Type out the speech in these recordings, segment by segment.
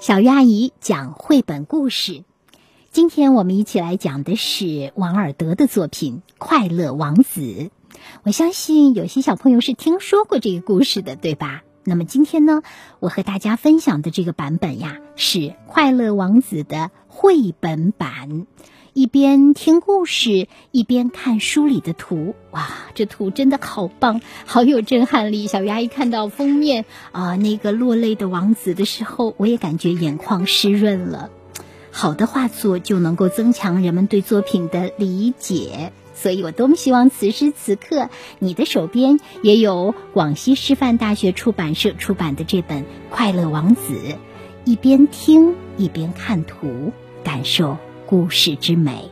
小鱼阿姨讲绘本故事。今天我们一起来讲的是王尔德的作品《快乐王子》。我相信有些小朋友是听说过这个故事的，对吧？那么今天呢，我和大家分享的这个版本呀，是《快乐王子》的绘本版。一边听故事，一边看书里的图，哇，这图真的好棒，好有震撼力！小鱼阿姨看到封面啊，那个落泪的王子的时候，我也感觉眼眶湿润了。好的画作就能够增强人们对作品的理解，所以我多么希望此时此刻你的手边也有广西师范大学出版社出版的这本《快乐王子》，一边听一边看图，感受。故事之美，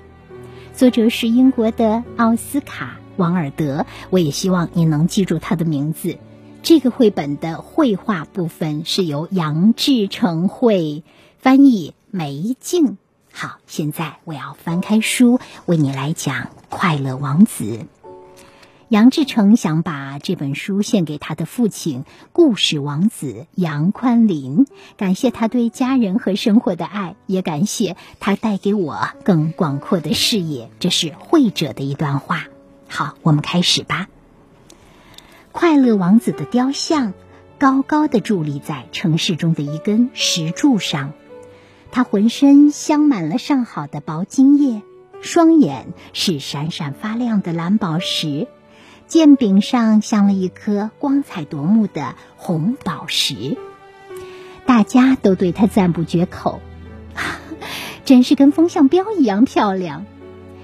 作者是英国的奥斯卡·王尔德。我也希望你能记住他的名字。这个绘本的绘画部分是由杨志成绘，翻译梅静。好，现在我要翻开书，为你来讲《快乐王子》。杨志成想把这本书献给他的父亲故事王子杨宽林，感谢他对家人和生活的爱，也感谢他带给我更广阔的视野。这是会者的一段话。好，我们开始吧。快乐王子的雕像高高的伫立在城市中的一根石柱上，他浑身镶满了上好的薄金叶，双眼是闪闪发亮的蓝宝石。剑柄上镶了一颗光彩夺目的红宝石，大家都对他赞不绝口，真是跟风向标一样漂亮。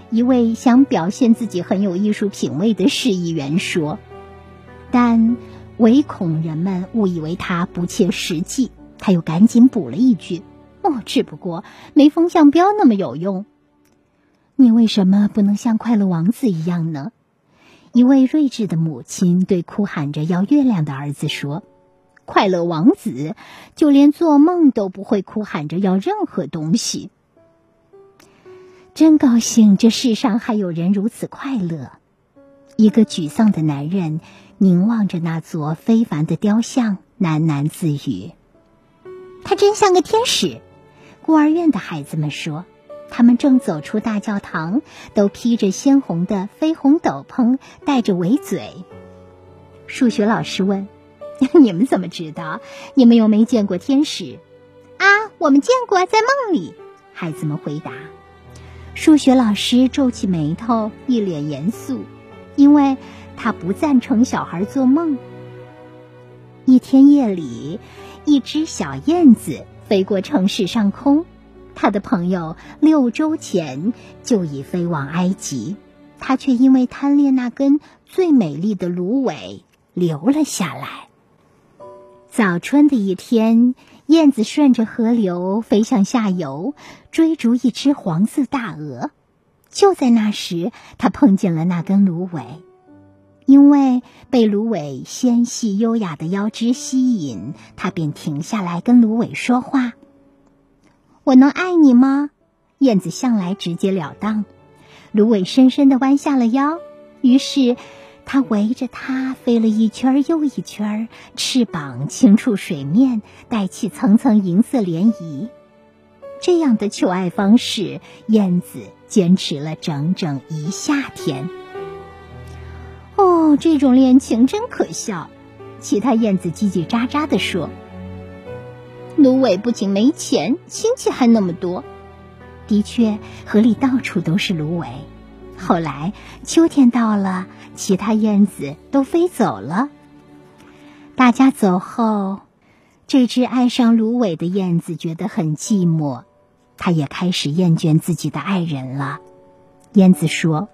一位想表现自己很有艺术品味的市议员说，但唯恐人们误以为他不切实际，他又赶紧补了一句：“哦，只不过没风向标那么有用。你为什么不能像快乐王子一样呢？”一位睿智的母亲对哭喊着要月亮的儿子说：“快乐王子，就连做梦都不会哭喊着要任何东西。”真高兴，这世上还有人如此快乐。一个沮丧的男人凝望着那座非凡的雕像，喃喃自语：“他真像个天使。”孤儿院的孩子们说。他们正走出大教堂，都披着鲜红的绯红斗篷，戴着围嘴。数学老师问：“ 你们怎么知道？你们又没见过天使？”啊，我们见过，在梦里。孩子们回答。数学老师皱起眉头，一脸严肃，因为他不赞成小孩做梦。一天夜里，一只小燕子飞过城市上空。他的朋友六周前就已飞往埃及，他却因为贪恋那根最美丽的芦苇留了下来。早春的一天，燕子顺着河流飞向下游，追逐一只黄色大鹅。就在那时，他碰见了那根芦苇，因为被芦苇纤细优雅的腰肢吸引，他便停下来跟芦苇说话。我能爱你吗？燕子向来直截了当。芦苇深深的弯下了腰，于是它围着它飞了一圈又一圈，翅膀轻触水面，带起层层银色涟漪。这样的求爱方式，燕子坚持了整整一夏天。哦，这种恋情真可笑！其他燕子叽叽喳喳地说。芦苇不仅没钱，亲戚还那么多。的确，河里到处都是芦苇。后来秋天到了，其他燕子都飞走了。大家走后，这只爱上芦苇的燕子觉得很寂寞，它也开始厌倦自己的爱人了。燕子说：“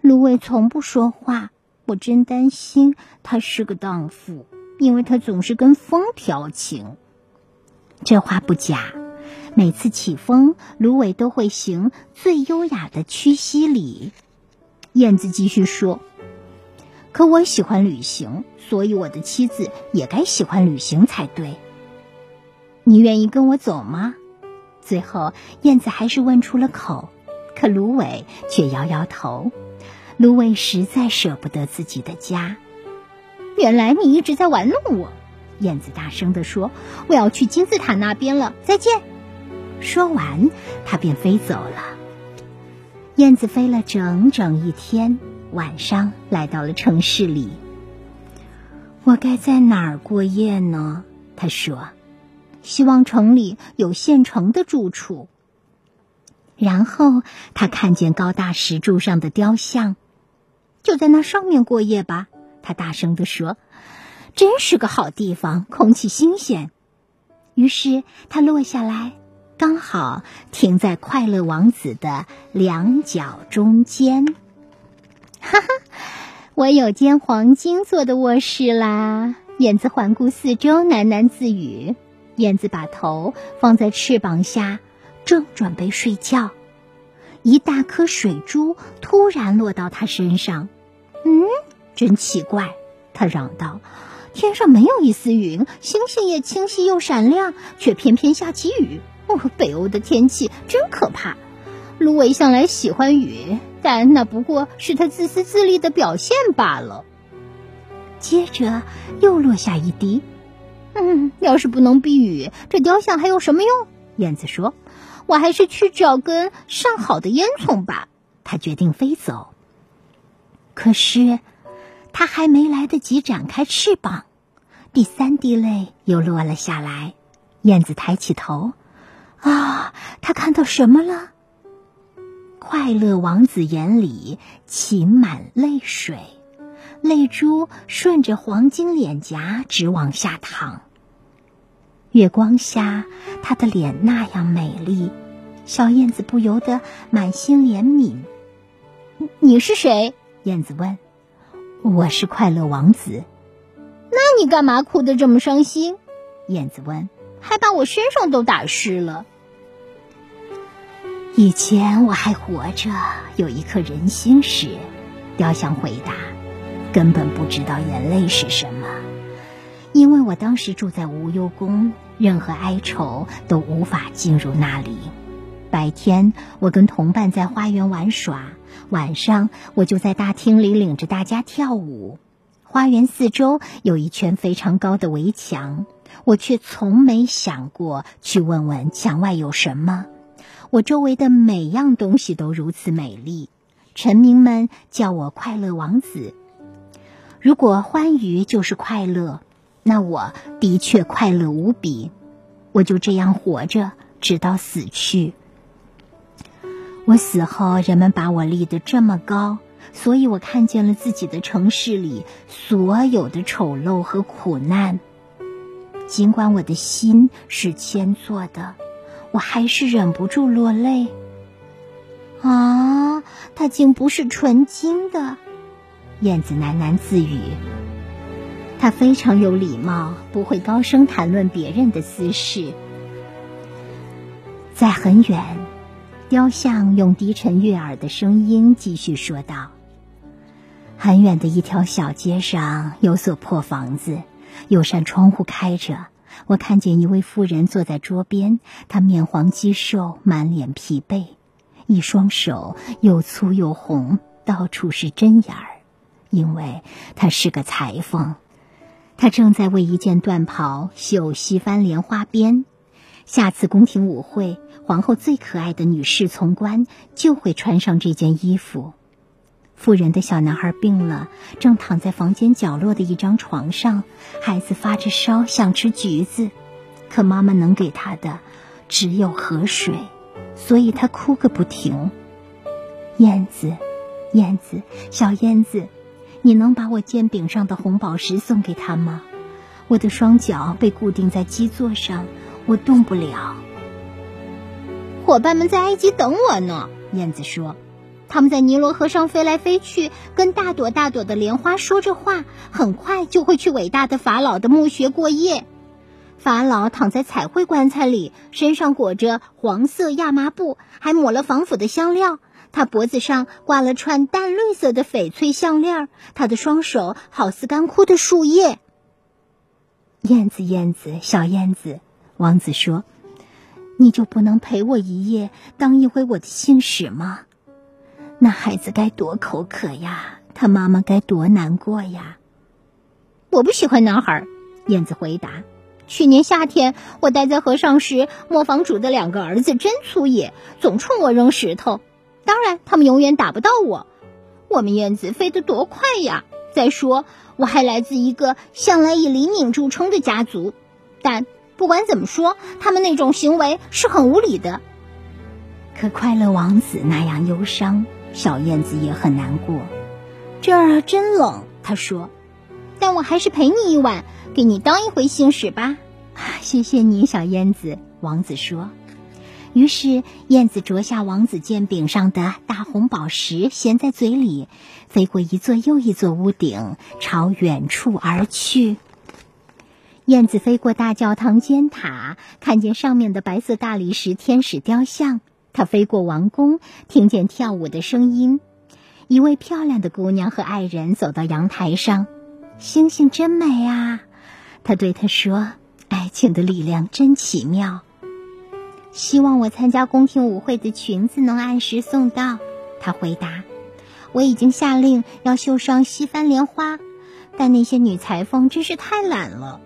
芦苇从不说话，我真担心它是个荡妇，因为它总是跟风调情。”这话不假，每次起风，芦苇都会行最优雅的屈膝礼。燕子继续说：“可我喜欢旅行，所以我的妻子也该喜欢旅行才对。你愿意跟我走吗？”最后，燕子还是问出了口，可芦苇却摇摇头。芦苇实在舍不得自己的家。原来你一直在玩弄我。燕子大声地说：“我要去金字塔那边了，再见。”说完，它便飞走了。燕子飞了整整一天，晚上来到了城市里。我该在哪儿过夜呢？他说：“希望城里有现成的住处。”然后他看见高大石柱上的雕像，就在那上面过夜吧。他大声地说：“真是个好地方，空气新鲜。”于是他落下来，刚好停在快乐王子的两脚中间。哈哈，我有间黄金做的卧室啦！燕子环顾四周，喃喃自语。燕子把头放在翅膀下。正准备睡觉，一大颗水珠突然落到他身上。嗯，真奇怪，它嚷道：“天上没有一丝云，星星也清晰又闪亮，却偏偏下起雨。哦，北欧的天气真可怕。芦苇向来喜欢雨，但那不过是他自私自利的表现罢了。”接着又落下一滴。嗯，要是不能避雨，这雕像还有什么用？燕子说。我还是去找根上好的烟囱吧。他决定飞走。可是，他还没来得及展开翅膀，第三滴泪又落了下来。燕子抬起头，啊，他看到什么了？快乐王子眼里噙满泪水，泪珠顺着黄金脸颊直往下淌。月光下，他的脸那样美丽，小燕子不由得满心怜悯。你是谁？燕子问。我是快乐王子。那你干嘛哭得这么伤心？燕子问。还把我身上都打湿了。以前我还活着，有一颗人心时，雕像回答，根本不知道眼泪是什么。因为我当时住在无忧宫，任何哀愁都无法进入那里。白天我跟同伴在花园玩耍，晚上我就在大厅里领着大家跳舞。花园四周有一圈非常高的围墙，我却从没想过去问问墙外有什么。我周围的每样东西都如此美丽，臣民们叫我快乐王子。如果欢愉就是快乐。那我的确快乐无比，我就这样活着，直到死去。我死后，人们把我立得这么高，所以我看见了自己的城市里所有的丑陋和苦难。尽管我的心是铅做的，我还是忍不住落泪。啊，它竟不是纯金的，燕子喃喃自语。他非常有礼貌，不会高声谈论别人的私事。在很远，雕像用低沉悦耳的声音继续说道：“很远的一条小街上，有所破房子，有扇窗户开着。我看见一位妇人坐在桌边，她面黄肌瘦，满脸疲惫，一双手又粗又红，到处是针眼儿，因为她是个裁缝。”她正在为一件缎袍绣西番莲花边，下次宫廷舞会，皇后最可爱的女侍从官就会穿上这件衣服。妇人的小男孩病了，正躺在房间角落的一张床上，孩子发着烧，想吃橘子，可妈妈能给他的只有河水，所以他哭个不停。燕子，燕子，小燕子。你能把我剑柄上的红宝石送给他吗？我的双脚被固定在基座上，我动不了。伙伴们在埃及等我呢，燕子说。他们在尼罗河上飞来飞去，跟大朵大朵的莲花说着话，很快就会去伟大的法老的墓穴过夜。法老躺在彩绘棺材里，身上裹着黄色亚麻布，还抹了防腐的香料。他脖子上挂了串淡绿色的翡翠项链，他的双手好似干枯的树叶。燕子，燕子，小燕子，王子说：“你就不能陪我一夜，当一回我的信使吗？那孩子该多口渴呀，他妈妈该多难过呀！”我不喜欢男孩，燕子回答：“去年夏天我待在河上时，磨坊主的两个儿子真粗野，总冲我扔石头。当然，他们永远打不到我。我们燕子飞得多快呀！再说，我还来自一个向来以灵敏著称的家族。但不管怎么说，他们那种行为是很无理的。可快乐王子那样忧伤，小燕子也很难过。这儿真冷，他说。但我还是陪你一晚，给你当一回信使吧。谢谢你，小燕子。王子说。于是燕子啄下王子剑柄上的大红宝石，衔在嘴里，飞过一座又一座屋顶，朝远处而去。燕子飞过大教堂尖塔，看见上面的白色大理石天使雕像。它飞过王宫，听见跳舞的声音。一位漂亮的姑娘和爱人走到阳台上。星星真美啊，他对他说：“爱情的力量真奇妙。”希望我参加宫廷舞会的裙子能按时送到。他回答：“我已经下令要绣上西番莲花，但那些女裁缝真是太懒了。”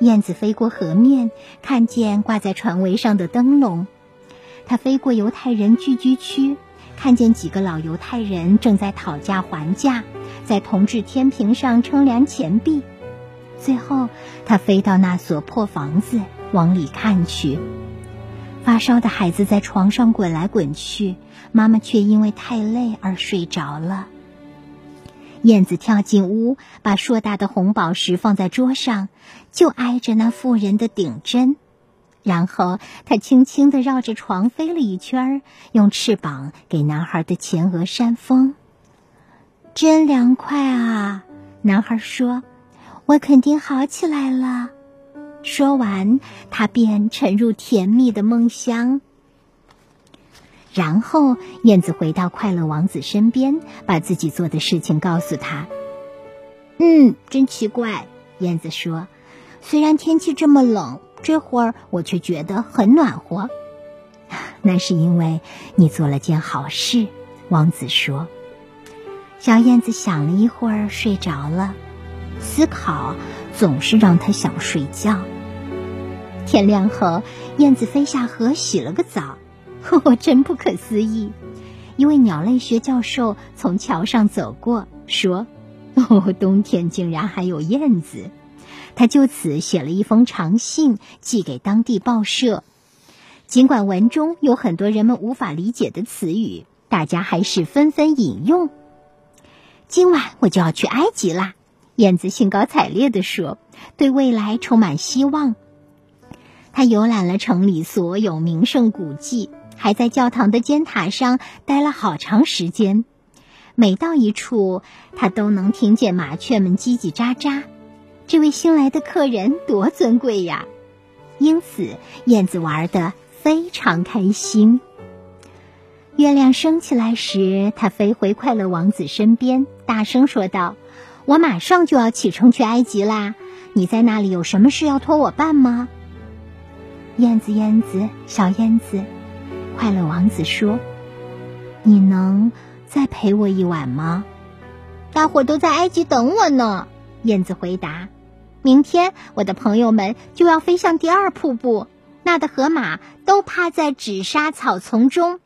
燕子飞过河面，看见挂在船桅上的灯笼。它飞过犹太人聚居区，看见几个老犹太人正在讨价还价。在铜制天平上称量钱币，最后它飞到那所破房子，往里看去。发烧的孩子在床上滚来滚去，妈妈却因为太累而睡着了。燕子跳进屋，把硕大的红宝石放在桌上，就挨着那妇人的顶针。然后它轻轻地绕着床飞了一圈，用翅膀给男孩的前额扇风。真凉快啊！男孩说：“我肯定好起来了。”说完，他便沉入甜蜜的梦乡。然后，燕子回到快乐王子身边，把自己做的事情告诉他。“嗯，真奇怪。”燕子说，“虽然天气这么冷，这会儿我却觉得很暖和。那是因为你做了件好事。”王子说。小燕子想了一会儿，睡着了。思考总是让他想睡觉。天亮后，燕子飞下河，洗了个澡。哦，真不可思议！一位鸟类学教授从桥上走过，说：“ 哦，冬天竟然还有燕子。”他就此写了一封长信，寄给当地报社。尽管文中有很多人们无法理解的词语，大家还是纷纷引用。今晚我就要去埃及啦，燕子兴高采烈地说，对未来充满希望。他游览了城里所有名胜古迹，还在教堂的尖塔上待了好长时间。每到一处，他都能听见麻雀们叽叽喳喳。这位新来的客人多尊贵呀！因此，燕子玩得非常开心。月亮升起来时，它飞回快乐王子身边，大声说道：“我马上就要启程去埃及啦！你在那里有什么事要托我办吗？”燕子，燕子，小燕子，快乐王子说：“你能再陪我一晚吗？”大伙都在埃及等我呢。燕子回答：“明天我的朋友们就要飞向第二瀑布，那的河马都趴在纸沙草丛中。”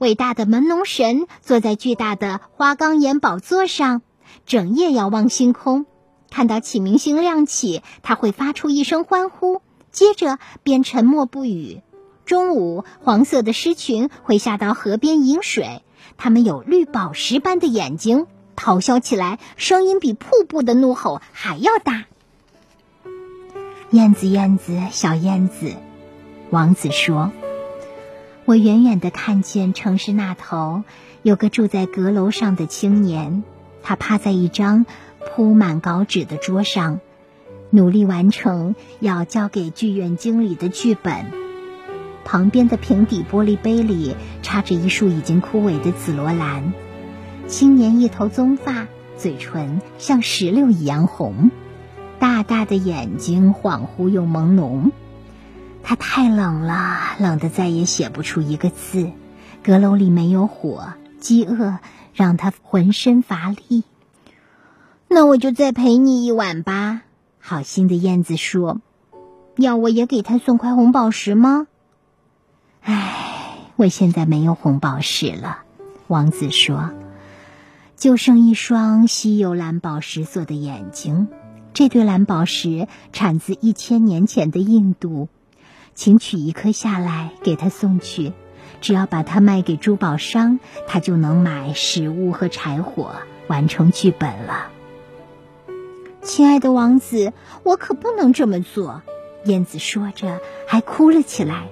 伟大的门农神坐在巨大的花岗岩宝座上，整夜遥望星空。看到启明星亮起，他会发出一声欢呼，接着便沉默不语。中午，黄色的狮群会下到河边饮水，它们有绿宝石般的眼睛，咆哮起来，声音比瀑布的怒吼还要大。燕子，燕子，小燕子，王子说。我远远的看见城市那头有个住在阁楼上的青年，他趴在一张铺满稿纸的桌上，努力完成要交给剧院经理的剧本。旁边的平底玻璃杯里插着一束已经枯萎的紫罗兰。青年一头棕发，嘴唇像石榴一样红，大大的眼睛恍惚又朦胧。他太冷了，冷得再也写不出一个字。阁楼里没有火，饥饿让他浑身乏力。那我就再陪你一晚吧。好心的燕子说：“要我也给他送块红宝石吗？”唉，我现在没有红宝石了。王子说：“就剩一双稀有蓝宝石做的眼睛。这对蓝宝石产自一千年前的印度，请取一颗下来给他送去。只要把它卖给珠宝商，他就能买食物和柴火，完成剧本了。”亲爱的王子，我可不能这么做。”燕子说着，还哭了起来。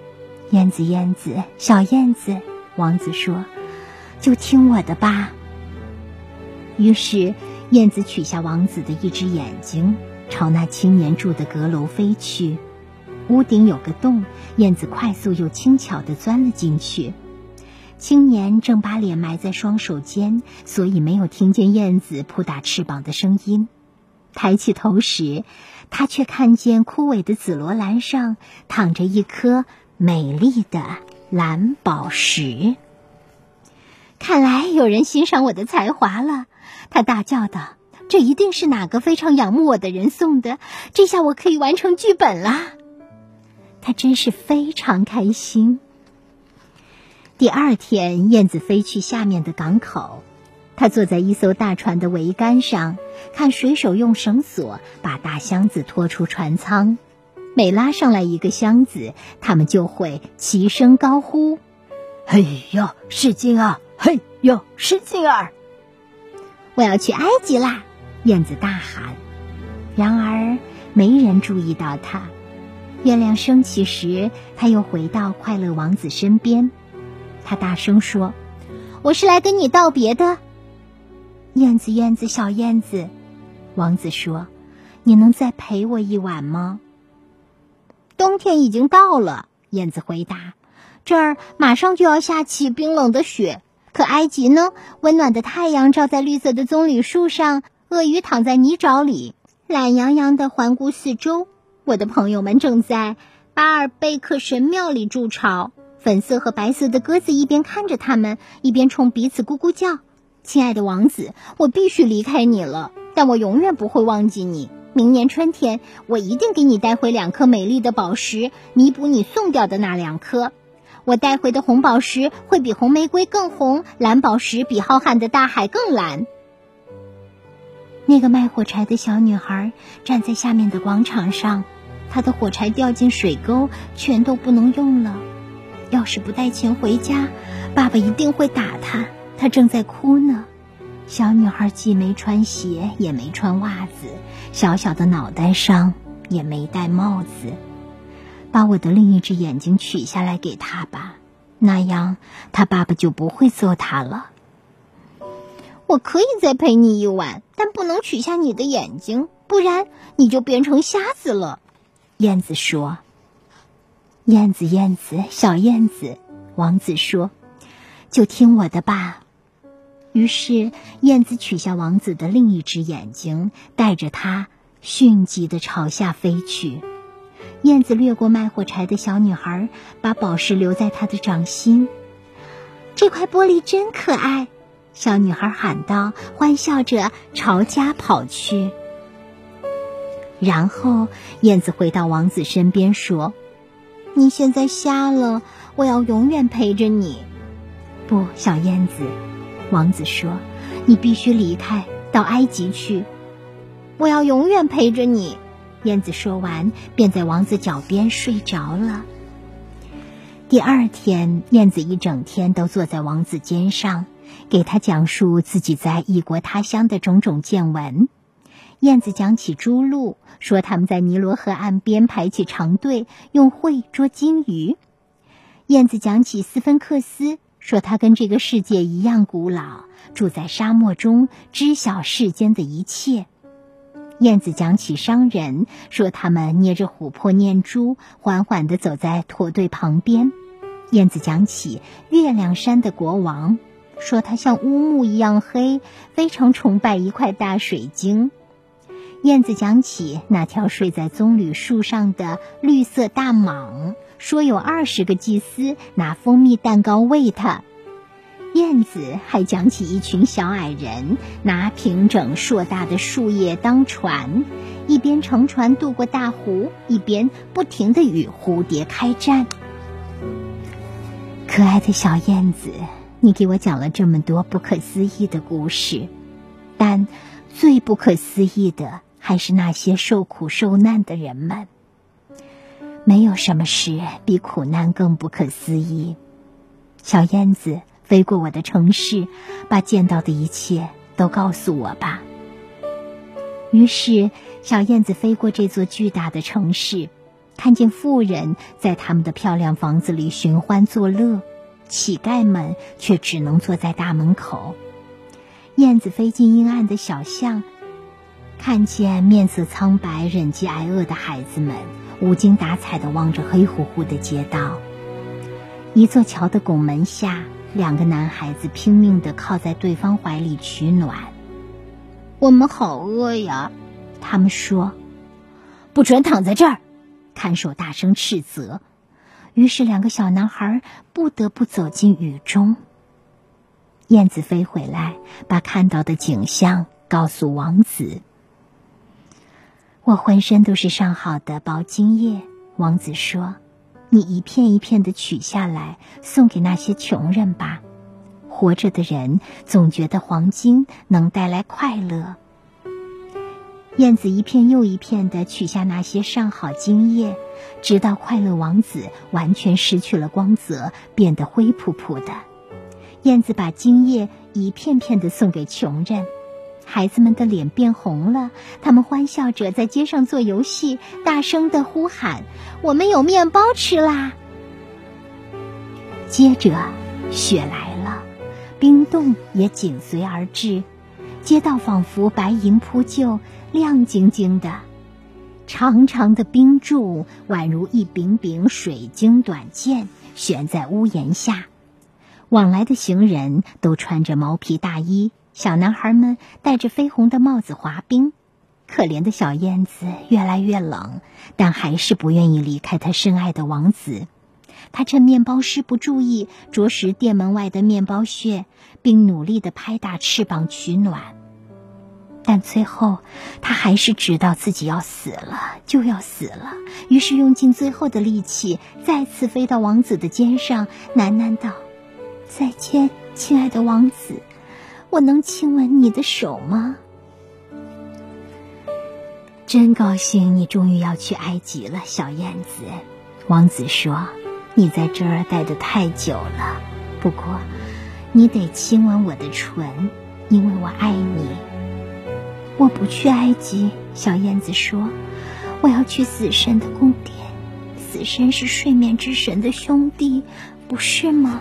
“燕子，燕子，小燕子。”王子说。就听我的吧。于是，燕子取下王子的一只眼睛，朝那青年住的阁楼飞去。屋顶有个洞，燕子快速又轻巧地钻了进去。青年正把脸埋在双手间，所以没有听见燕子扑打翅膀的声音。抬起头时，他却看见枯萎的紫罗兰上躺着一颗美丽的蓝宝石。看来有人欣赏我的才华了，他大叫道：“这一定是哪个非常仰慕我的人送的，这下我可以完成剧本啦！”他真是非常开心。第二天，燕子飞去下面的港口，他坐在一艘大船的桅杆上，看水手用绳索把大箱子拖出船舱。每拉上来一个箱子，他们就会齐声高呼：“哎呀，使劲啊！”嘿呦，使劲儿！我要去埃及啦！燕子大喊。然而没人注意到他。月亮升起时，他又回到快乐王子身边。他大声说：“我是来跟你道别的。”燕子，燕子，小燕子，王子说：“你能再陪我一晚吗？”冬天已经到了，燕子回答：“这儿马上就要下起冰冷的雪。”可埃及呢？温暖的太阳照在绿色的棕榈树上，鳄鱼躺在泥沼里，懒洋洋的环顾四周。我的朋友们正在巴尔贝克神庙里筑巢，粉色和白色的鸽子一边看着他们，一边冲彼此咕咕叫。亲爱的王子，我必须离开你了，但我永远不会忘记你。明年春天，我一定给你带回两颗美丽的宝石，弥补你送掉的那两颗。我带回的红宝石会比红玫瑰更红，蓝宝石比浩瀚的大海更蓝。那个卖火柴的小女孩站在下面的广场上，她的火柴掉进水沟，全都不能用了。要是不带钱回家，爸爸一定会打她。她正在哭呢。小女孩既没穿鞋，也没穿袜子，小小的脑袋上也没戴帽子。把我的另一只眼睛取下来给他吧，那样他爸爸就不会揍他了。我可以再陪你一晚，但不能取下你的眼睛，不然你就变成瞎子了。燕子说：“燕子，燕子，小燕子。”王子说：“就听我的吧。”于是燕子取下王子的另一只眼睛，带着它迅疾的朝下飞去。燕子掠过卖火柴的小女孩，把宝石留在她的掌心。这块玻璃真可爱，小女孩喊道，欢笑着朝家跑去。然后，燕子回到王子身边说：“你现在瞎了，我要永远陪着你。”不，小燕子，王子说：“你必须离开，到埃及去。我要永远陪着你。”燕子说完，便在王子脚边睡着了。第二天，燕子一整天都坐在王子肩上，给他讲述自己在异国他乡的种种见闻。燕子讲起朱鹭，说他们在尼罗河岸边排起长队，用喙捉金鱼。燕子讲起斯芬克斯，说他跟这个世界一样古老，住在沙漠中，知晓世间的一切。燕子讲起商人，说他们捏着琥珀念珠，缓缓地走在驼队旁边。燕子讲起月亮山的国王，说他像乌木一样黑，非常崇拜一块大水晶。燕子讲起那条睡在棕榈树上的绿色大蟒，说有二十个祭司拿蜂蜜蛋糕喂它。燕子还讲起一群小矮人拿平整硕大的树叶当船，一边乘船渡过大湖，一边不停地与蝴蝶开战。可爱的小燕子，你给我讲了这么多不可思议的故事，但最不可思议的还是那些受苦受难的人们。没有什么事比苦难更不可思议。小燕子。飞过我的城市，把见到的一切都告诉我吧。于是，小燕子飞过这座巨大的城市，看见富人在他们的漂亮房子里寻欢作乐，乞丐们却只能坐在大门口。燕子飞进阴暗的小巷，看见面色苍白、忍饥挨饿的孩子们无精打采地望着黑乎乎的街道。一座桥的拱门下。两个男孩子拼命地靠在对方怀里取暖。我们好饿呀，他们说：“不准躺在这儿！”看守大声斥责。于是两个小男孩不得不走进雨中。燕子飞回来，把看到的景象告诉王子。我浑身都是上好的薄金叶，王子说。你一片一片的取下来，送给那些穷人吧。活着的人总觉得黄金能带来快乐。燕子一片又一片的取下那些上好金叶，直到快乐王子完全失去了光泽，变得灰扑扑的。燕子把金叶一片片的送给穷人。孩子们的脸变红了，他们欢笑着在街上做游戏，大声的呼喊：“我们有面包吃啦！”接着，雪来了，冰冻也紧随而至，街道仿佛白银铺就，亮晶晶的，长长的冰柱宛如一柄柄水晶短剑，悬在屋檐下。往来的行人都穿着毛皮大衣。小男孩们戴着绯红的帽子滑冰，可怜的小燕子越来越冷，但还是不愿意离开他深爱的王子。他趁面包师不注意，啄食店门外的面包屑，并努力的拍打翅膀取暖。但最后，他还是知道自己要死了，就要死了。于是用尽最后的力气，再次飞到王子的肩上，喃喃道：“再见，亲爱的王子。”我能亲吻你的手吗？真高兴你终于要去埃及了，小燕子。王子说：“你在这儿待得太久了，不过你得亲吻我的唇，因为我爱你。”我不去埃及，小燕子说：“我要去死神的宫殿。死神是睡眠之神的兄弟，不是吗？”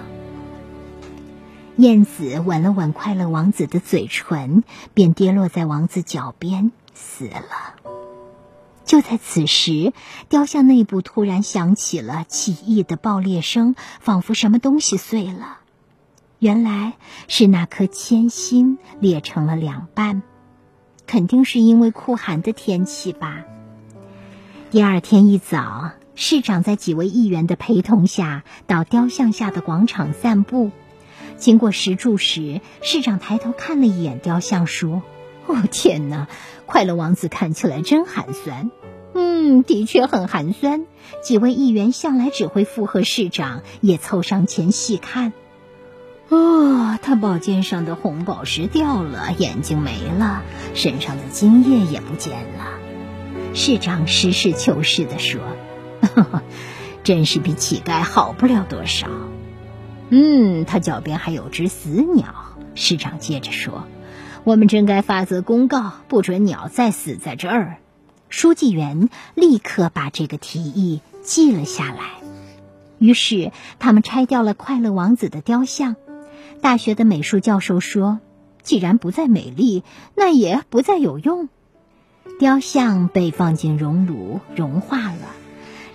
燕子吻了吻快乐王子的嘴唇，便跌落在王子脚边死了。就在此时，雕像内部突然响起了奇异的爆裂声，仿佛什么东西碎了。原来是那颗铅心裂成了两半，肯定是因为酷寒的天气吧。第二天一早，市长在几位议员的陪同下到雕像下的广场散步。经过石柱时，市长抬头看了一眼雕像，说：“哦天哪，快乐王子看起来真寒酸。”“嗯，的确很寒酸。”几位议员向来只会附和市长，也凑上前细看。哦，他宝剑上的红宝石掉了，眼睛没了，身上的金叶也不见了。市长实事求是地说：“呵呵真是比乞丐好不了多少。”嗯，他脚边还有只死鸟。市长接着说：“我们真该发则公告，不准鸟再死在这儿。”书记员立刻把这个提议记了下来。于是他们拆掉了快乐王子的雕像。大学的美术教授说：“既然不再美丽，那也不再有用。”雕像被放进熔炉融化了。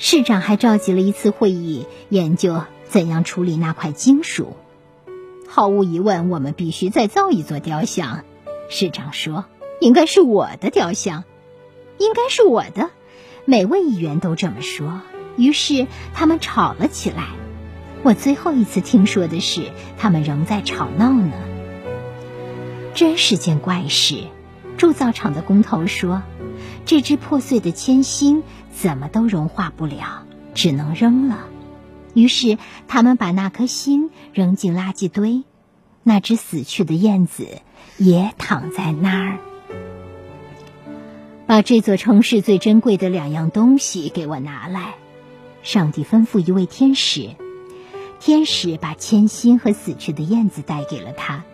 市长还召集了一次会议，研究。怎样处理那块金属？毫无疑问，我们必须再造一座雕像。市长说：“应该是我的雕像，应该是我的。”每位议员都这么说。于是他们吵了起来。我最后一次听说的是，他们仍在吵闹呢。真是件怪事。铸造厂的工头说：“这只破碎的铅芯怎么都融化不了，只能扔了。”于是他们把那颗心扔进垃圾堆，那只死去的燕子也躺在那儿。把这座城市最珍贵的两样东西给我拿来。上帝吩咐一位天使，天使把铅心和死去的燕子带给了他。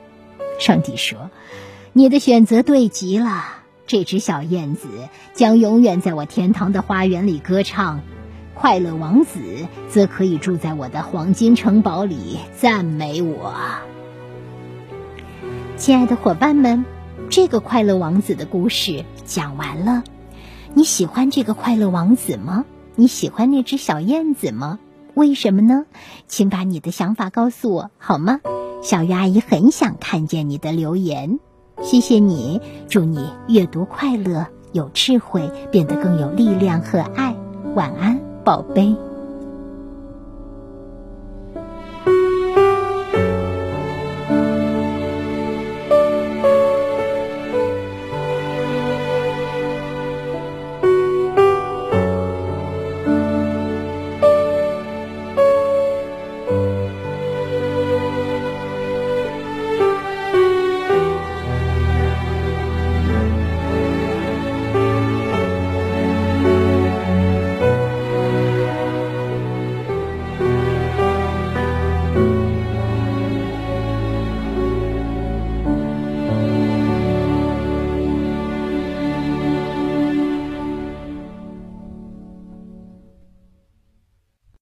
上帝说：“你的选择对极了，这只小燕子将永远在我天堂的花园里歌唱，快乐王子则可以住在我的黄金城堡里赞美我。”亲爱的伙伴们，这个快乐王子的故事。讲完了，你喜欢这个快乐王子吗？你喜欢那只小燕子吗？为什么呢？请把你的想法告诉我好吗？小鱼阿姨很想看见你的留言，谢谢你，祝你阅读快乐，有智慧，变得更有力量和爱。晚安，宝贝。